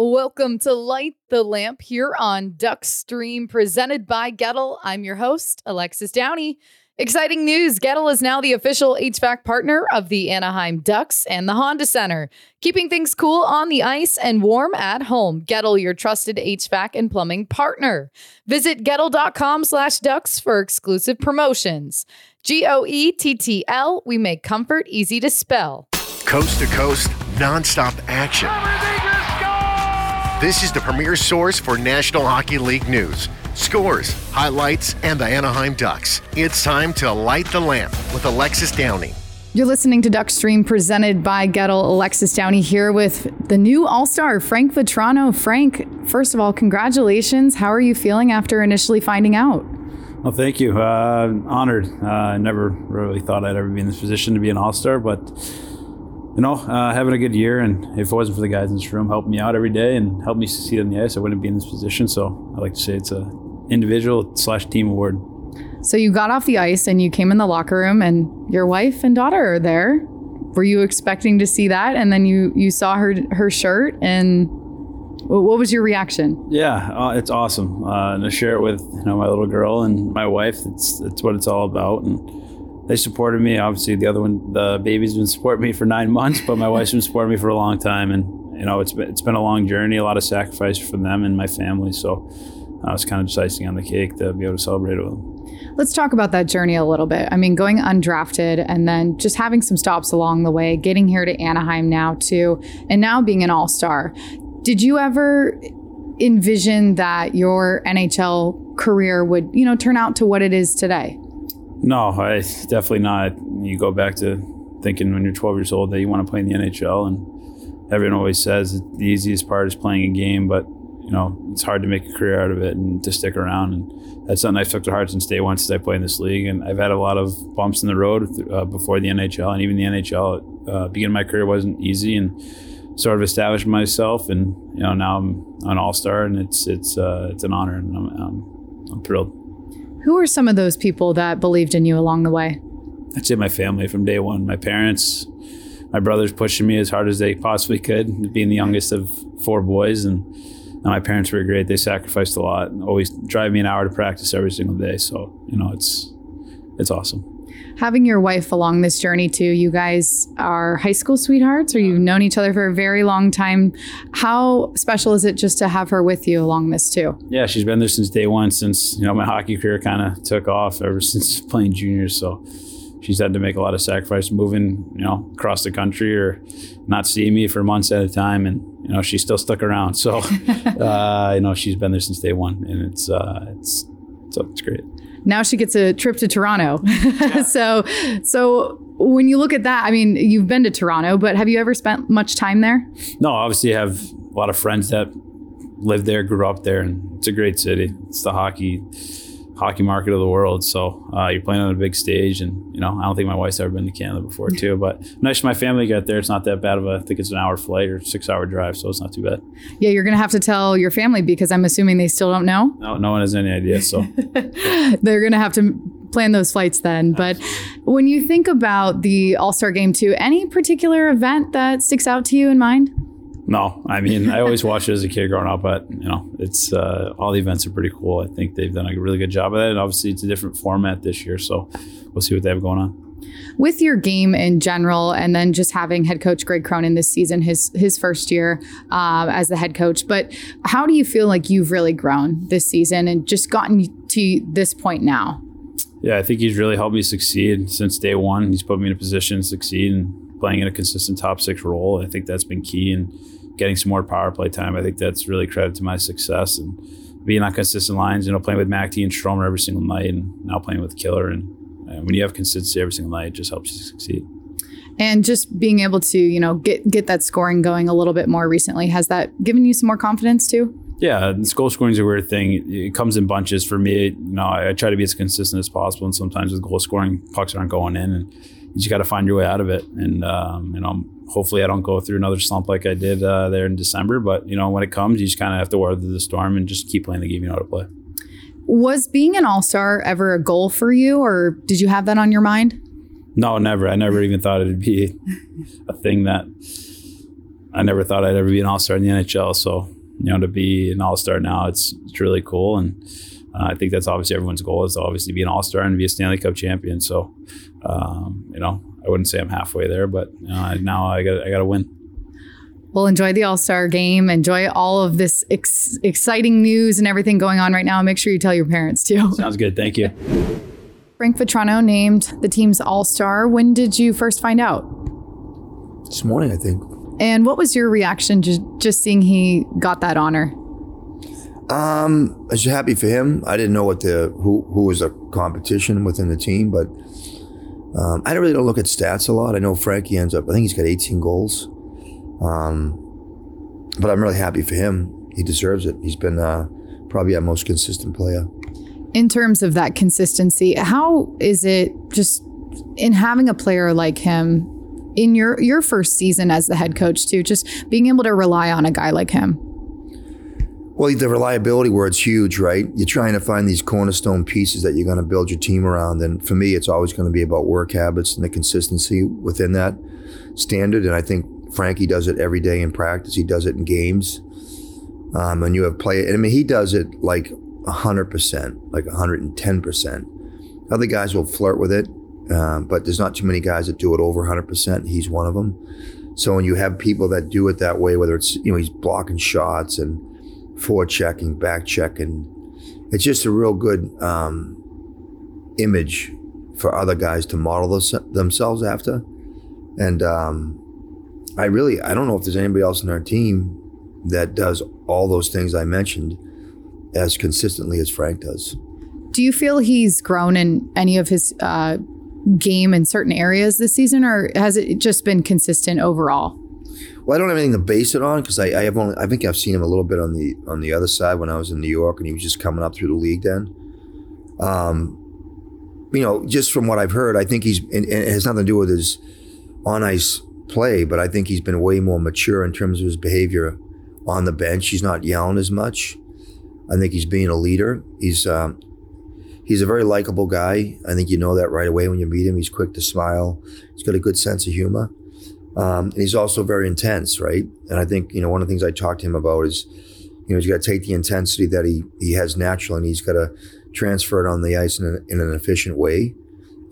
Welcome to Light the Lamp here on Duck Stream, presented by Goettl. I'm your host, Alexis Downie. Exciting news Goettl is now the official HVAC partner of the Anaheim Ducks and the Honda Center, keeping things cool on the ice and warm at home. Goettl, your trusted HVAC and plumbing partner. Visit Goettl.com slash ducks for exclusive promotions. G O E T T L, we make comfort easy to spell. Coast to coast, nonstop action. This is the premier source for National Hockey League news, scores, highlights, and the Anaheim Ducks. It's time to light the lamp with Alexis Downie. You're listening to Duckstream presented by Goettl. Alexis Downie here with the new All Star, Frank Vatrano. Frank, first of all, congratulations. How are you feeling after initially finding out? Well, thank you. Uh, honored. Uh, I never really thought I'd ever be in this position to be an All Star, but you know, uh, having a good year. And if it wasn't for the guys in this room helping me out every day and helping me succeed on the ice, I wouldn't be in this position. So I like to say it's a individual slash team award. So you got off the ice and you came in the locker room, and your wife and daughter are there. Were you expecting to see that? And then you you saw her her shirt, and what was your reaction? Yeah, uh, it's awesome. Uh, to share it with you know my little girl and my wife, it's it's what it's all about. And they supported me. Obviously, the other one, the baby's been supporting me for nine months, but my wife's been supporting me for a long time, and you know, it's been it's been a long journey, a lot of sacrifice from them and my family. So uh, it's kind of just icing on the cake to be able to celebrate it with them. Let's talk about that journey a little bit. I mean, going undrafted and then just having some stops along the way, getting here to Anaheim now too, and now being an all star. Did you ever envision that your NHL career would, you know, turn out to what it is today? No, I definitely not. You go back to thinking when you're 12 years old that you want to play in the NHL, and everyone always says the easiest part is playing a game, but you know it's hard to make a career out of it and to stick around. And that's something I've took to heart since day one since I played in this league. And I've had a lot of bumps in the road uh, before the NHL, and even the NHL. Uh, beginning of my career wasn't easy, and sort of established myself. And you know now I'm an All Star, and it's it's uh, it's an honor, and I'm, I'm, I'm thrilled. Who are some of those people that believed in you along the way? I'd say my family from day one. My parents, my brothers pushing me as hard as they possibly could, being the youngest of four boys. And my parents were great. They sacrificed a lot, and always drive me an hour to practice every single day. So, you know, it's, it's awesome having your wife along this journey too. You guys are high school sweethearts, or you've known each other for a very long time. How special is it just to have her with you along this too? Yeah, she's been there since day one. Since you know my hockey career kind of took off ever since playing juniors. So she's had to make a lot of sacrifice moving, you know, across the country or not seeing me for months at a time. And, you know, she still stuck around. So, uh, you know, she's been there since day one and it's, uh, it's, so it's great now she gets a trip to Toronto. Yeah. so, so when you look at that, I mean, you've been to Toronto, but have you ever spent much time there? No, obviously, I have a lot of friends that live there, grew up there, and it's a great city. It's the hockey hockey market of the world. So uh, you're playing on a big stage, and you know I don't think my wife's ever been to Canada before too. But nice my family got there. It's not that bad of a. I think it's an hour flight or six hour drive, so it's not too bad. Yeah, you're gonna have to tell your family because I'm assuming they still don't know. No, no one has any idea. So they're gonna have to plan those flights then. But when you think about the All Star Game too, any particular event that sticks out to you in mind? No, I mean I always watched it as a kid growing up, but you know it's uh, all the events are pretty cool. I think they've done a really good job of that, and obviously it's a different format this year, so we'll see what they have going on. With your game in general, and then just having head coach Greg Cronin this season, his his first year uh, as the head coach, but how do you feel like you've really grown this season and just gotten to this point now? Yeah, I think he's really helped me succeed since day one. He's put me in a position to succeed and playing in a consistent top six role. I think that's been key and getting some more power play time. I think that's really credit to my success and being on consistent lines. You know, playing with Mac and Stromer every single night, and now playing with Killer. And when you have consistency every single night, it just helps you succeed. And just being able to, you know, get get that scoring going a little bit more recently, has that given you some more confidence too? Yeah, goal scoring is a weird thing. It comes in bunches for me. You know, I, I try to be as consistent as possible, and sometimes with goal scoring, pucks aren't going in, and you just got to find your way out of it. And um, you know, hopefully I don't go through another slump like I did uh, there in December. But you know, when it comes, you just kind of have to weather the storm and just keep playing the game you know how to play. Was being an all star ever a goal for you, or did you have that on your mind? No, never. I never even thought it'd be a thing that I never thought I'd ever be an All Star in the NHL. So you know, to be an All Star now, it's it's really cool, and uh, I think that's obviously everyone's goal is to obviously be an All Star and be a Stanley Cup champion. So um, you know, I wouldn't say I'm halfway there, but you know, now I got I got to win. Well, enjoy the All Star game. Enjoy all of this ex- exciting news and everything going on right now. Make sure you tell your parents too. Sounds good. Thank you. Frank Vatrano named the team's All Star. When did you first find out? This morning, I think. And what was your reaction just, just seeing he got that honor? Um, I was happy for him. I didn't know what the who who was a competition within the team, but um, I really don't look at stats a lot. I know Frankie ends up. I think he's got 18 goals. Um, but I'm really happy for him. He deserves it. He's been uh, probably our most consistent player. In terms of that consistency, how is it just in having a player like him in your your first season as the head coach too, just being able to rely on a guy like him? Well, the reliability word's huge, right? You're trying to find these cornerstone pieces that you're going to build your team around. And for me, it's always going to be about work habits and the consistency within that standard. And I think Frankie does it every day in practice. He does it in games. Um, and you have play. I mean, he does it like 100%, like 110%. Other guys will flirt with it, um, but there's not too many guys that do it over 100%. He's one of them. So when you have people that do it that way, whether it's, you know, he's blocking shots and forechecking, back checking, it's just a real good um, image for other guys to model those, themselves after. And um, I really, I don't know if there's anybody else in our team that does all those things I mentioned as consistently as Frank does. Do you feel he's grown in any of his uh, game in certain areas this season, or has it just been consistent overall? Well, I don't have anything to base it on because I, I, have only I think I've seen him a little bit on the on the other side when I was in New York and he was just coming up through the league then. Um, you know, just from what I've heard, I think he's and, and it has nothing to do with his on ice play, but I think he's been way more mature in terms of his behavior on the bench. He's not yelling as much. I think he's being a leader. He's um, he's a very likable guy. I think you know that right away when you meet him. He's quick to smile. He's got a good sense of humor. Um, and he's also very intense, right? And I think, you know, one of the things I talked to him about is, you know, he's got to take the intensity that he, he has naturally and he's got to transfer it on the ice in, a, in an efficient way.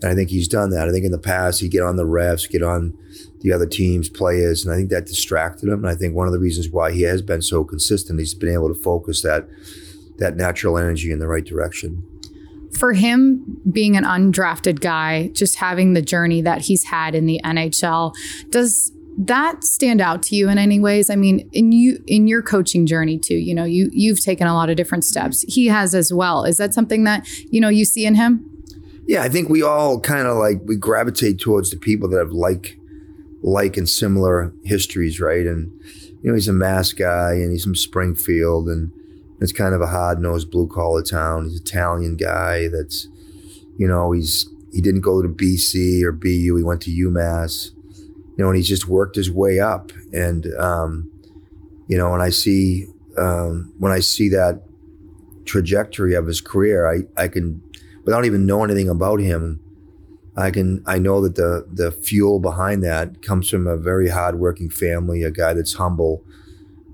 And I think he's done that. I think in the past, he'd get on the refs, get on the other team's players, and I think that distracted him. And I think one of the reasons why he has been so consistent, he's been able to focus that that natural energy in the right direction. For him being an undrafted guy, just having the journey that he's had in the NHL, does that stand out to you in any ways? I mean, in you in your coaching journey too, you know, you you've taken a lot of different steps. He has as well. Is that something that, you know, you see in him? Yeah, I think we all kind of like we gravitate towards the people that have like like and similar histories, right? And you know, he's a mass guy and he's from Springfield and it's kind of a hard nosed blue collar town. He's an Italian guy that's you know, he's he didn't go to BC or BU, he went to UMass. You know, and he's just worked his way up. And um, you know, and I see um, when I see that trajectory of his career, I, I can without even knowing anything about him, I can I know that the the fuel behind that comes from a very hardworking family, a guy that's humble,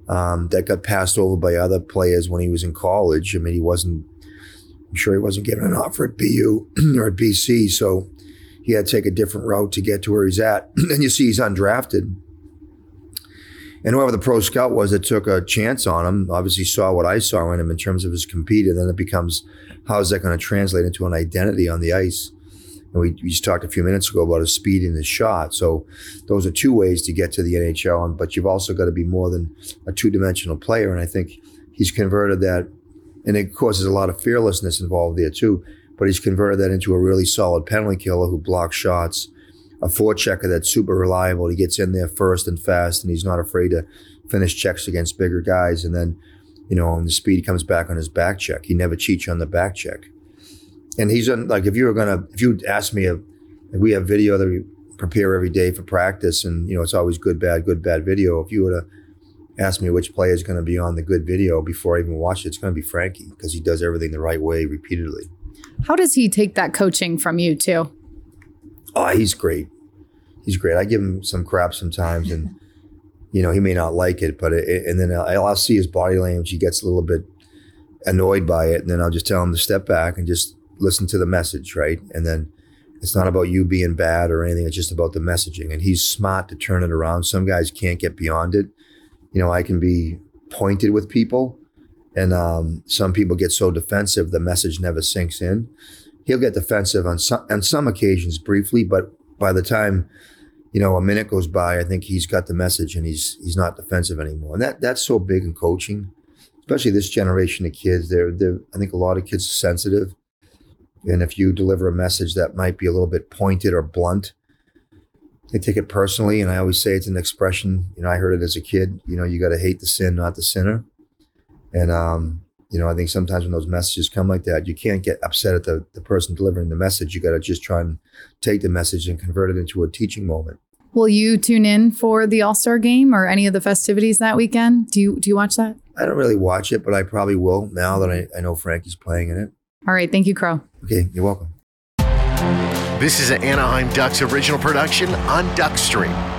um, that got passed over by other players when he was in college. I mean, he wasn't. I'm sure he wasn't given an offer at BU or at BC, so he had to take a different route to get to where he's at. and you see, he's undrafted. And whoever the pro scout was that took a chance on him obviously saw what I saw in him in terms of his compete. And then it becomes how is that going to translate into an identity on the ice? And we, we, just talked a few minutes ago about his speed and his shot. So those are two ways to get to the NHL. But you've also got to be more than a two dimensional player. And I think he's converted that. And of course, there's a lot of fearlessness involved there too. But he's converted that into a really solid penalty killer who blocks shots, a forechecker that's super reliable. He gets in there first and fast, and he's not afraid to finish checks against bigger guys. And then you know, on the speed comes back on his back check. He never cheats on the back check. And he's on, like, if you were gonna, if you ask me, if, like we have video that we prepare every day for practice, and you know, it's always good, bad, good, bad video. If you were to ask me which player is going to be on the good video before I even watch it, it's going to be Frankie because he does everything the right way repeatedly. How does he take that coaching from you too? Oh, he's great. He's great. I give him some crap sometimes, and you know, he may not like it, but it, and then I'll, I'll see his body language. He gets a little bit annoyed by it, and then I'll just tell him to step back and just listen to the message, right? And then it's not about you being bad or anything. It's just about the messaging. And he's smart to turn it around. Some guys can't get beyond it. You know, I can be pointed with people, and um, some people get so defensive the message never sinks in. He'll get defensive on some on some occasions briefly, but by the time you know a minute goes by, I think he's got the message and he's he's not defensive anymore. And that that's so big in coaching, especially this generation of kids. They're they're I think a lot of kids are sensitive and if you deliver a message that might be a little bit pointed or blunt, they take it personally. And I always say it's an expression, you know, I heard it as a kid, you know, you got to hate the sin, not the sinner. And, um, you know, I think sometimes when those messages come like that, you can't get upset at the, the person delivering the message. You got to just try and take the message and convert it into a teaching moment. Will you tune in for the All Star game or any of the festivities that weekend? Do you do you watch that? I don't really watch it, but I probably will now that I, I know Frankie's playing in it. All right. Thank you, Crow. Okay. You're welcome. This is an Anaheim Ducks original production on Duckstream.